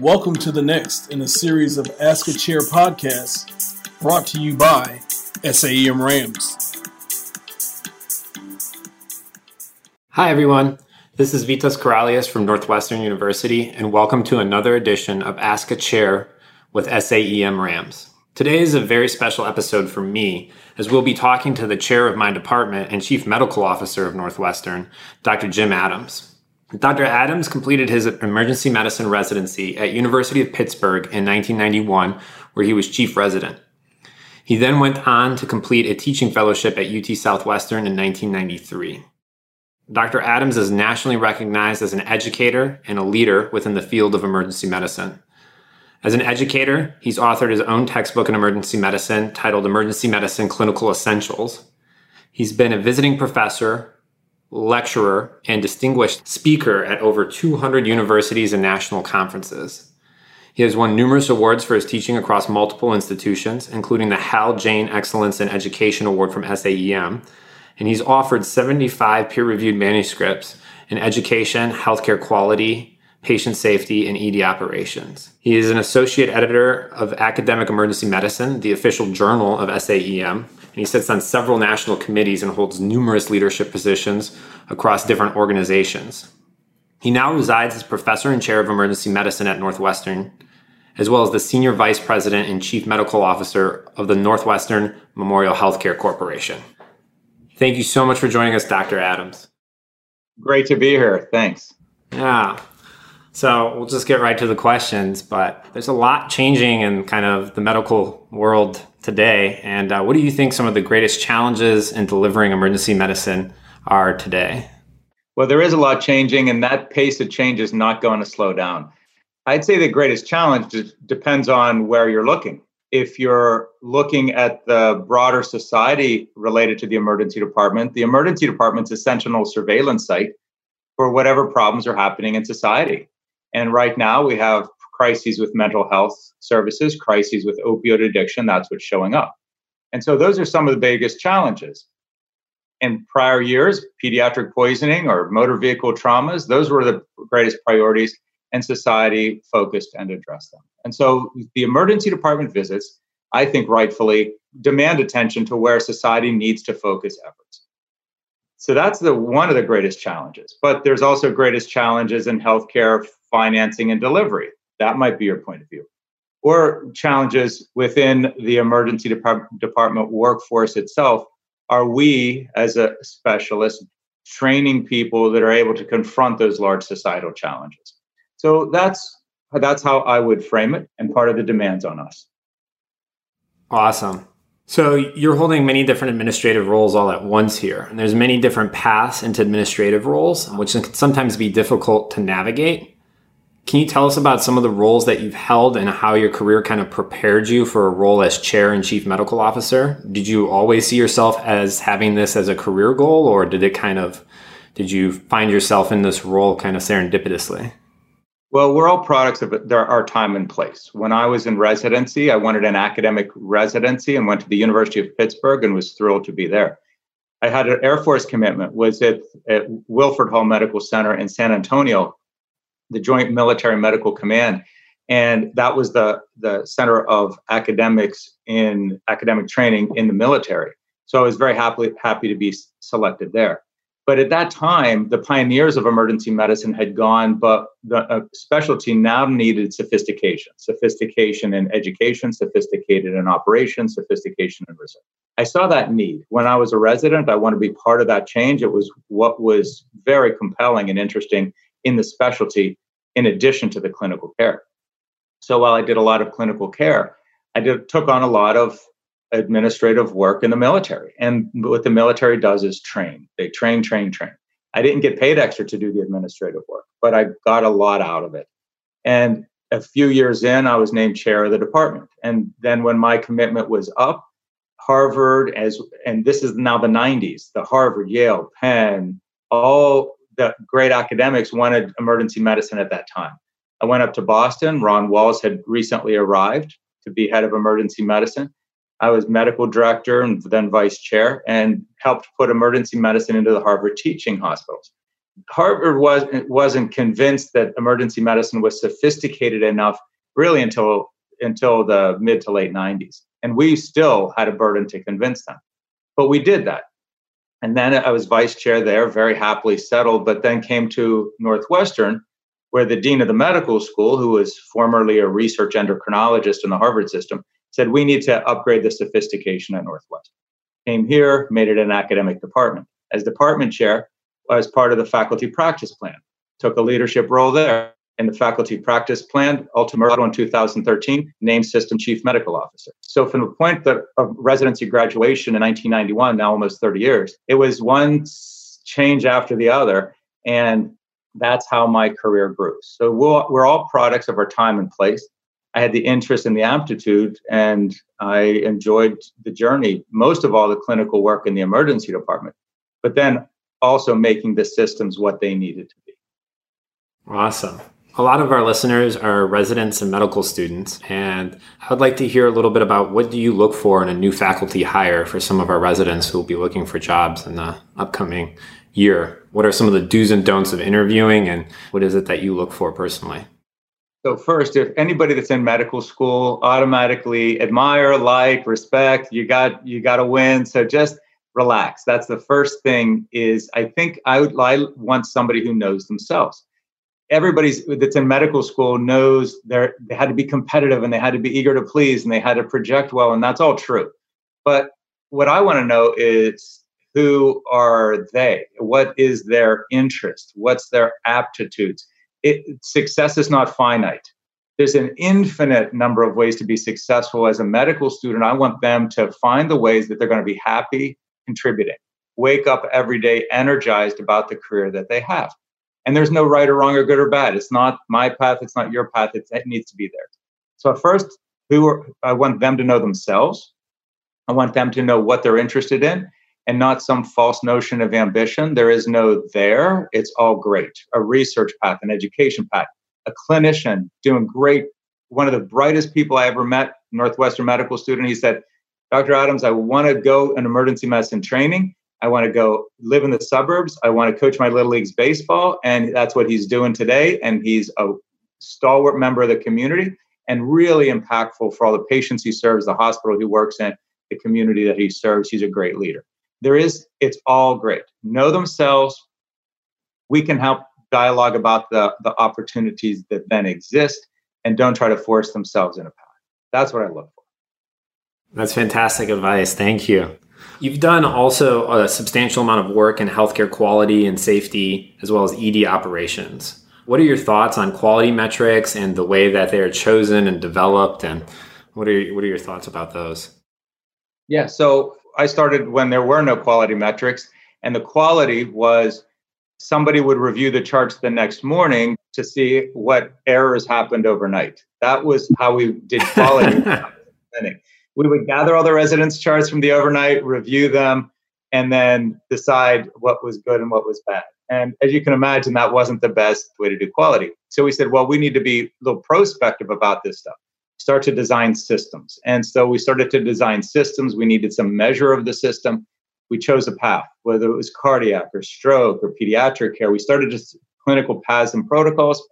Welcome to the next in a series of Ask a Chair podcasts brought to you by SAEM Rams. Hi, everyone. This is Vytas Karalius from Northwestern University, and welcome to another edition of Ask a Chair with SAEM Rams. Today is a very special episode for me, as we'll be talking to the chair of my department and chief medical officer of Northwestern, Dr. Jim Adams. Dr. Adams completed his emergency medicine residency at University of Pittsburgh in 1991, where he was chief resident. He then went on to complete a teaching fellowship at UT Southwestern in 1993. Dr. Adams is nationally recognized as an educator and a leader within the field of emergency medicine. As an educator, he's authored his own textbook in emergency medicine titled Emergency Medicine Clinical Essentials. He's been a visiting professor, lecturer, and distinguished speaker at over 200 universities and national conferences. He has won numerous awards for his teaching across multiple institutions, including the Hal Jayne Excellence in Education Award from SAEM, and he's offered 75 peer reviewed manuscripts in education, healthcare quality, patient safety, and ED operations. He is an associate editor of Academic Emergency Medicine, the official journal of SAEM, and he sits on several national committees and holds numerous leadership positions across different organizations. He now resides as professor and chair of emergency medicine at Northwestern, as well as the senior vice president and chief medical officer of the Northwestern Memorial Healthcare Corporation. Thank you so much for joining us, Dr. Adams. Great to be here. Thanks. Yeah. So we'll just get right to the questions, but there's a lot changing in kind of the medical world today. And uh, what do you think some of the greatest challenges in delivering emergency medicine are today? Well, there is a lot changing, and that pace of change is not going to slow down. I'd say the greatest challenge depends on where you're looking if you're looking at the broader society related to the emergency department, the emergency department's a sentinel surveillance site for whatever problems are happening in society. And right now we have crises with mental health services, crises with opioid addiction. That's what's showing up. And so those are some of the biggest challenges. In prior years, pediatric poisoning or motor vehicle traumas, those were the greatest priorities and society focused and addressed them. And so the emergency department visits, I think rightfully, demand attention to where society needs to focus efforts. So that's the one of the greatest challenges. But there's also greatest challenges in healthcare financing and delivery. That might be your point of view. Or challenges within the emergency department workforce itself. Are we, as a specialist, training people that are able to confront those large societal challenges? So that's that's how I would frame it and part of the demands on us. Awesome. So you're holding many different administrative roles all at once here, and there's many different paths into administrative roles, which can sometimes be difficult to navigate. Can you tell us about some of the roles that you've held and how your career kind of prepared you for a role as chair and chief medical officer? Did you always see yourself as having this as a career goal, or did it kind of did you find yourself in this role kind of serendipitously? Well, we're all products of our time and place. When I was in residency, I wanted an academic residency and went to the University of Pittsburgh and was thrilled to be there. I had an Air Force commitment, was at, at Wilford Hall Medical Center in San Antonio, the Joint Military Medical Command. And that was the, the center of academics in academic training in the military. So I was very happy, happy to be selected there. But at that time, the pioneers of emergency medicine had gone, but the uh, specialty now needed sophistication, sophistication in education, sophisticated in operations, sophistication in research. I saw that need. When I was a resident, I wanted to be part of that change. It was what was very compelling and interesting in the specialty, in addition to the clinical care. So while I did a lot of clinical care, I did, took on a lot of administrative work in the military. And what the military does is train. They train, train, train. I didn't get paid extra to do the administrative work, but I got a lot out of it. And a few years in, I was named chair of the department. And then when my commitment was up, Harvard, as and this is now the 90s, the Harvard, Yale, Penn, all the great academics wanted emergency medicine at that time. I went up to Boston. Ron Walls had recently arrived to be head of emergency medicine. I was medical director and then vice chair and helped put emergency medicine into the Harvard teaching hospitals. Harvard was, wasn't convinced that emergency medicine was sophisticated enough really until until the mid to late 90s. And we still had a burden to convince them. But we did that. And then I was vice chair there, very happily settled, but then came to Northwestern, where the dean of the medical school, who was formerly a research endocrinologist in the Harvard system, said, We need to upgrade the sophistication at Northwest. Came here, made it an academic department. As department chair, I was part of the faculty practice plan, took a leadership role there in the faculty practice plan, ultimately in 2013, named system chief medical officer. So from the point of residency graduation in 1991, now almost 30 years, it was one change after the other. And that's how my career grew. So we're, we're all products of our time and place. I had the interest and the aptitude, and I enjoyed the journey, most of all the clinical work in the emergency department, but then also making the systems what they needed to be. Awesome. A lot of our listeners are residents and medical students, and I would like to hear a little bit about what do you look for in a new faculty hire for some of our residents who will be looking for jobs in the upcoming year. What are some of the do's and don'ts of interviewing, and what is it that you look for personally? So first, if anybody that's in medical school automatically admire, like, respect, you got you got to win. So just relax. That's the first thing. Is I think I would I want somebody who knows themselves everybody's that's in medical school knows they they had to be competitive and they had to be eager to please and they had to project well and that's all true but what i want to know is who are they what is their interest what's their aptitudes it, success is not finite there's an infinite number of ways to be successful as a medical student i want them to find the ways that they're going to be happy contributing wake up every day energized about the career that they have and there's no right or wrong or good or bad. It's not my path. It's not your path. It's, it needs to be there. So first, who are, I want them to know themselves. I want them to know what they're interested in and not some false notion of ambition. There is no there. It's all great. A research path, an education path, a clinician doing great. One of the brightest people I ever met, Northwestern medical student, he said, Dr. Adams, I want to go in emergency medicine training I want to go live in the suburbs. I want to coach my little leagues baseball. And that's what he's doing today. And he's a stalwart member of the community and really impactful for all the patients he serves, the hospital he works in, the community that he serves. He's a great leader. There is, it's all great. Know themselves. We can help dialogue about the, the opportunities that then exist and don't try to force themselves in a path. That's what I look for. That's fantastic advice. Thank you. You've done also a substantial amount of work in healthcare quality and safety, as well as ED operations. What are your thoughts on quality metrics and the way that they are chosen and developed? And what are, what are your thoughts about those? Yeah, so I started when there were no quality metrics, and the quality was somebody would review the charts the next morning to see what errors happened overnight. That was how we did quality. we would gather all the residents charts from the overnight, review them, and then decide what was good and what was bad. And as you can imagine, that wasn't the best way to do quality. So we said, well, we need to be a little prospective about this stuff. Start to design systems. And so we started to design systems. We needed some measure of the system. We chose a path, whether it was cardiac or stroke or pediatric care. We started just clinical paths and protocols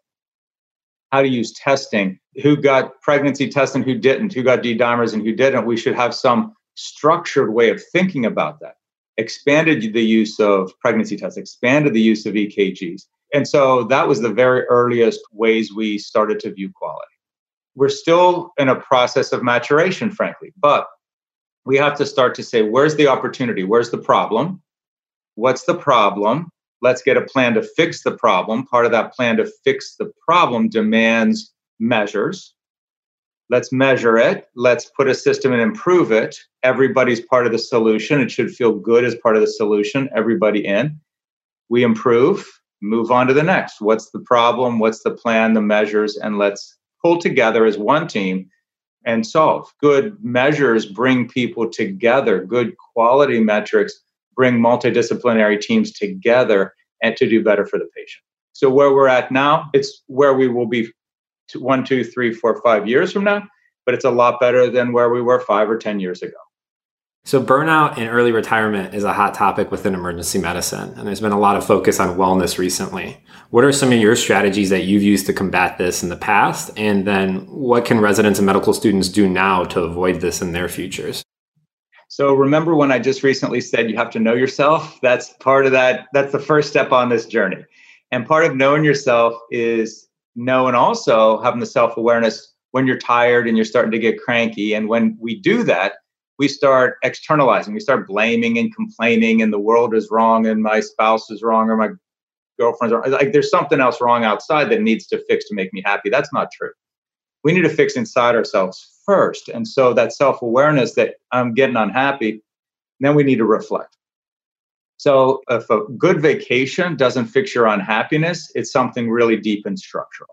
how to use testing, who got pregnancy testing, who didn't, who got D dimers and who didn't. We should have some structured way of thinking about that. Expanded the use of pregnancy tests, expanded the use of EKGs. And so that was the very earliest ways we started to view quality. We're still in a process of maturation, frankly, but we have to start to say, where's the opportunity? Where's the problem? What's the problem? let's get a plan to fix the problem. Part of that plan to fix the problem demands measures. Let's measure it. Let's put a system and improve it. Everybody's part of the solution. It should feel good as part of the solution. Everybody in. We improve, move on to the next. What's the problem? What's the plan, the measures? And let's pull together as one team and solve. Good measures bring people together, good quality metrics bring multidisciplinary teams together and to do better for the patient. So where we're at now, it's where we will be one, two, three, four, five years from now, but it's a lot better than where we were five or 10 years ago. So, burnout and early retirement is a hot topic within emergency medicine, and there's been a lot of focus on wellness recently. What are some of your strategies that you've used to combat this in the past? And then, what can residents and medical students do now to avoid this in their futures? So, remember when I just recently said you have to know yourself? That's part of that. That's the first step on this journey. And part of knowing yourself is knowing also having the self awareness when you're tired and you're starting to get cranky. And when we do that, we start externalizing, we start blaming and complaining, and the world is wrong, and my spouse is wrong, or my girlfriend's wrong. Like there's something else wrong outside that needs to fix to make me happy. That's not true. We need to fix inside ourselves first. And so that self awareness that I'm getting unhappy, then we need to reflect. So if a good vacation doesn't fix your unhappiness, it's something really deep and structural.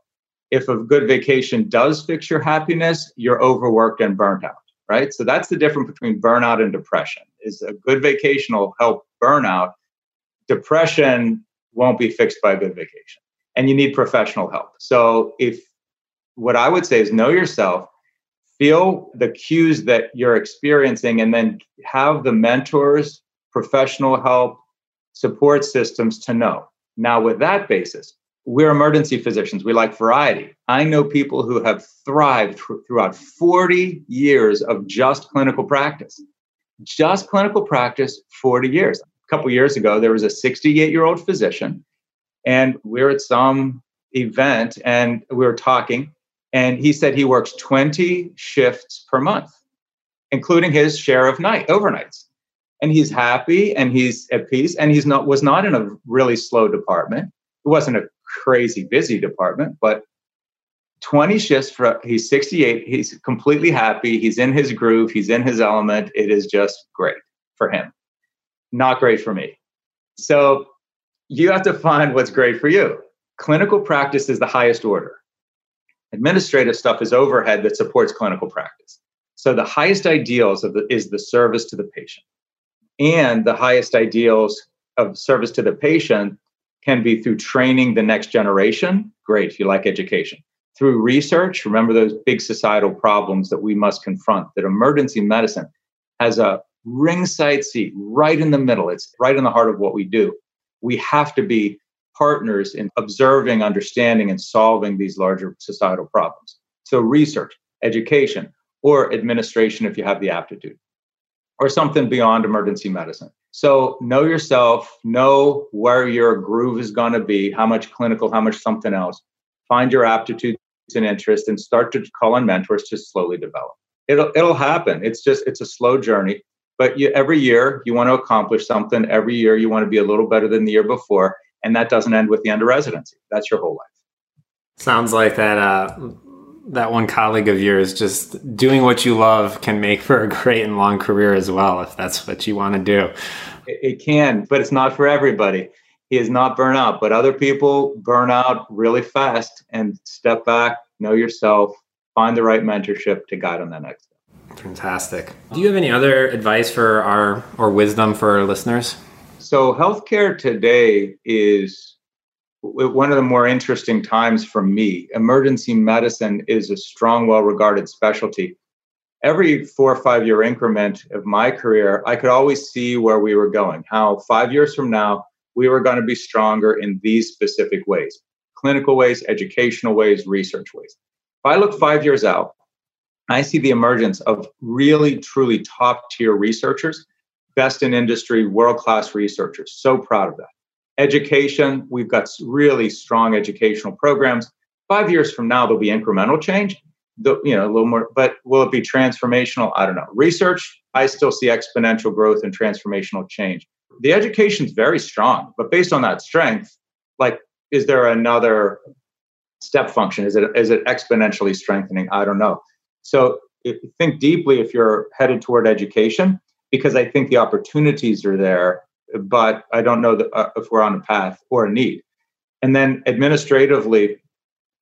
If a good vacation does fix your happiness, you're overworked and burnt out right? So that's the difference between burnout and depression. Is a good vacation will help burnout. Depression won't be fixed by a good vacation. And you need professional help. So if what I would say is know yourself, feel the cues that you're experiencing and then have the mentors, professional help, support systems to know. Now with that basis, we're emergency physicians. We like variety. I know people who have thrived throughout 40 years of just clinical practice. Just clinical practice, 40 years. A couple years ago, there was a 68 year old physician, and we are at some event and we were talking, and he said he works 20 shifts per month, including his share of night overnights. And he's happy and he's at peace, and he's not was not in a really slow department. It wasn't a crazy busy department, but 20 shifts for he's 68 he's completely happy he's in his groove he's in his element it is just great for him. Not great for me. So you have to find what's great for you. Clinical practice is the highest order. Administrative stuff is overhead that supports clinical practice. So the highest ideals of the, is the service to the patient. And the highest ideals of service to the patient can be through training the next generation. Great, if you like education. Through research, remember those big societal problems that we must confront, that emergency medicine has a ringside seat right in the middle. It's right in the heart of what we do. We have to be partners in observing, understanding, and solving these larger societal problems. So, research, education, or administration if you have the aptitude, or something beyond emergency medicine. So know yourself, know where your groove is going to be, how much clinical, how much something else. Find your aptitudes and interest and start to call on mentors to slowly develop. It'll it'll happen. It's just it's a slow journey, but you, every year you want to accomplish something. Every year you want to be a little better than the year before, and that doesn't end with the end of residency. That's your whole life. Sounds like that uh, that one colleague of yours just doing what you love can make for a great and long career as well if that's what you want to do. It can but it's not for everybody. He is not burn out but other people burn out really fast and step back know yourself find the right mentorship to guide on that next step. Fantastic. Do you have any other advice for our or wisdom for our listeners? So healthcare today is one of the more interesting times for me. Emergency medicine is a strong, well regarded specialty. Every four or five year increment of my career, I could always see where we were going, how five years from now, we were going to be stronger in these specific ways clinical ways, educational ways, research ways. If I look five years out, I see the emergence of really, truly top tier researchers, best in industry, world class researchers. So proud of that education. We've got really strong educational programs. Five years from now, there'll be incremental change. The, you know, a little more, but will it be transformational? I don't know. Research, I still see exponential growth and transformational change. The education's very strong, but based on that strength, like, is there another step function? Is it is it exponentially strengthening? I don't know. So think deeply if you're headed toward education, because I think the opportunities are there but I don't know that, uh, if we're on a path or a need. And then administratively,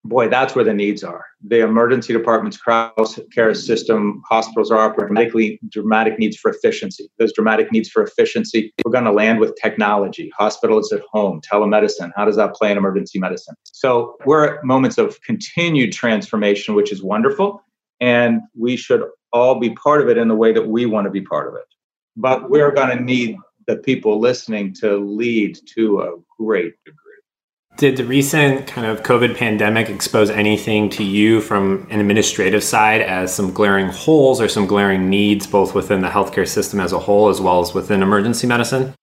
boy, that's where the needs are. The emergency departments, crowd care system, hospitals are operating dramatic needs for efficiency. Those dramatic needs for efficiency, we're going to land with technology, hospitals at home, telemedicine. How does that play in emergency medicine? So we're at moments of continued transformation, which is wonderful. And we should all be part of it in the way that we want to be part of it. but we're going to need the people listening to lead to a great degree. Did the recent kind of COVID pandemic expose anything to you from an administrative side as some glaring holes or some glaring needs, both within the healthcare system as a whole as well as within emergency medicine?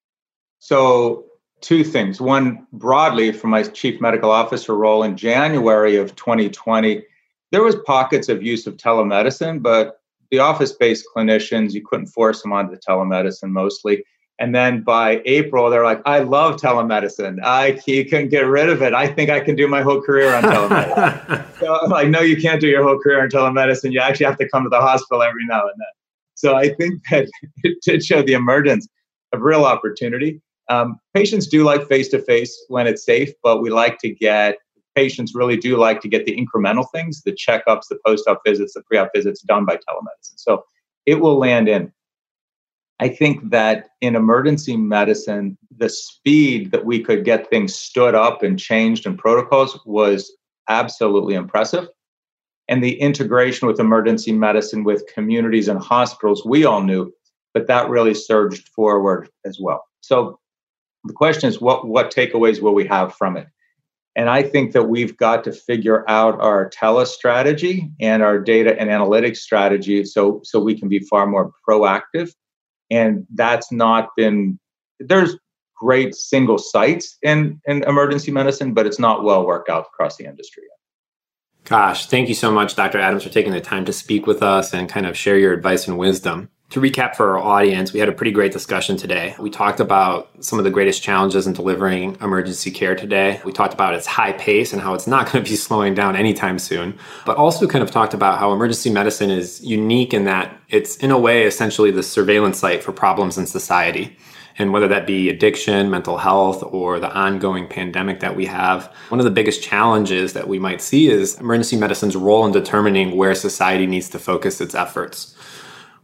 So, two things. One, broadly, for my chief medical officer role in January of 2020, there was pockets of use of telemedicine, but the office-based clinicians, you couldn't force them onto the telemedicine mostly. And then by April, they're like, I love telemedicine. I you couldn't get rid of it. I think I can do my whole career on telemedicine. so I'm like, no, you can't do your whole career on telemedicine. You actually have to come to the hospital every now and then. So I think that it did show the emergence of real opportunity. Um, patients do like face to face when it's safe, but we like to get patients really do like to get the incremental things, the checkups, the post op visits, the pre op visits done by telemedicine. So it will land in. I think that in emergency medicine, the speed that we could get things stood up and changed in protocols was absolutely impressive. And the integration with emergency medicine with communities and hospitals, we all knew, but that really surged forward as well. So the question is what what takeaways will we have from it? And I think that we've got to figure out our tele strategy and our data and analytics strategy so so we can be far more proactive and that's not been there's great single sites in in emergency medicine but it's not well worked out across the industry gosh thank you so much dr adams for taking the time to speak with us and kind of share your advice and wisdom to recap for our audience, we had a pretty great discussion today. We talked about some of the greatest challenges in delivering emergency care today. We talked about its high pace and how it's not going to be slowing down anytime soon, but also kind of talked about how emergency medicine is unique in that it's, in a way, essentially the surveillance site for problems in society. And whether that be addiction, mental health, or the ongoing pandemic that we have, one of the biggest challenges that we might see is emergency medicine's role in determining where society needs to focus its efforts.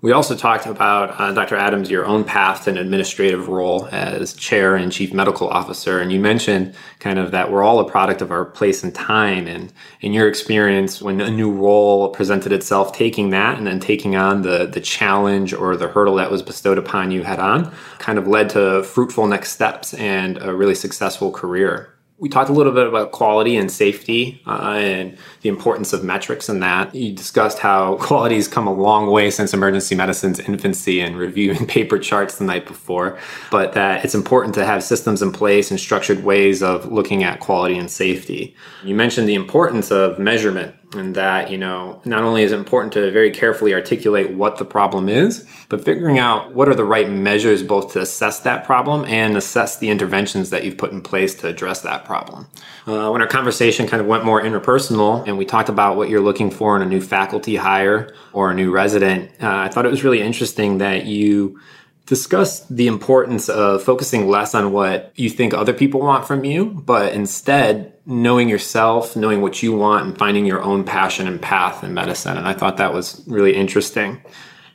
We also talked about, uh, Dr. Adams, your own path to an administrative role as chair and chief medical officer. And you mentioned kind of that we're all a product of our place and time. And in your experience, when a new role presented itself, taking that and then taking on the, the challenge or the hurdle that was bestowed upon you head on kind of led to fruitful next steps and a really successful career we talked a little bit about quality and safety uh, and the importance of metrics in that. You discussed how quality has come a long way since emergency medicine's infancy and reviewing paper charts the night before, but that it's important to have systems in place and structured ways of looking at quality and safety. You mentioned the importance of measurement and that you know not only is it important to very carefully articulate what the problem is but figuring out what are the right measures both to assess that problem and assess the interventions that you've put in place to address that problem. Uh, when our conversation kind of went more interpersonal and we talked about what you're looking for in a new faculty hire or a new resident uh, i thought it was really interesting that you discuss the importance of focusing less on what you think other people want from you, but instead knowing yourself, knowing what you want, and finding your own passion and path in medicine. And I thought that was really interesting.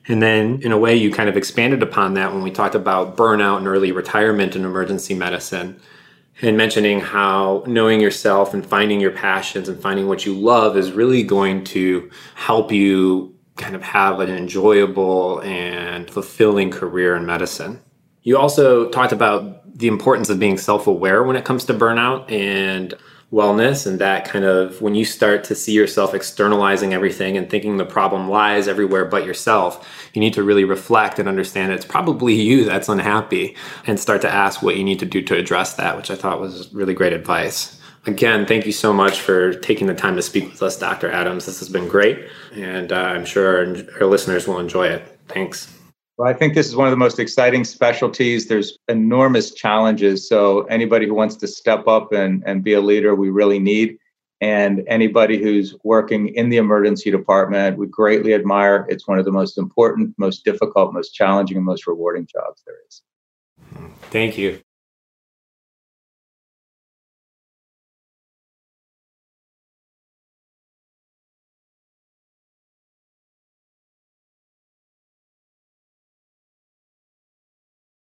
And then, in a way, you kind of expanded upon that when we talked about burnout and early retirement in emergency medicine, and mentioning how knowing yourself and finding your passions and finding what you love is really going to help you kind of have an enjoyable and fulfilling career in medicine. You also talked about the importance of being self aware when it comes to burnout and wellness, and that kind of when you start to see yourself externalizing everything and thinking the problem lies everywhere but yourself, you need to really reflect and understand it's probably you that's unhappy and start to ask what you need to do to address that, which I thought was really great advice. Again, thank you so much for taking the time to speak with us, Dr. Adams. This has been great, and uh, I'm sure our, listeners will enjoy it. Thanks. Well, I think this is one of the most exciting specialties. There's enormous challenges. So, anybody who wants to step up and, and be a leader, we really need. And anybody who's working in the emergency department, we greatly admire. It's one of the most important, most difficult, most challenging, and most rewarding jobs there is. Thank you.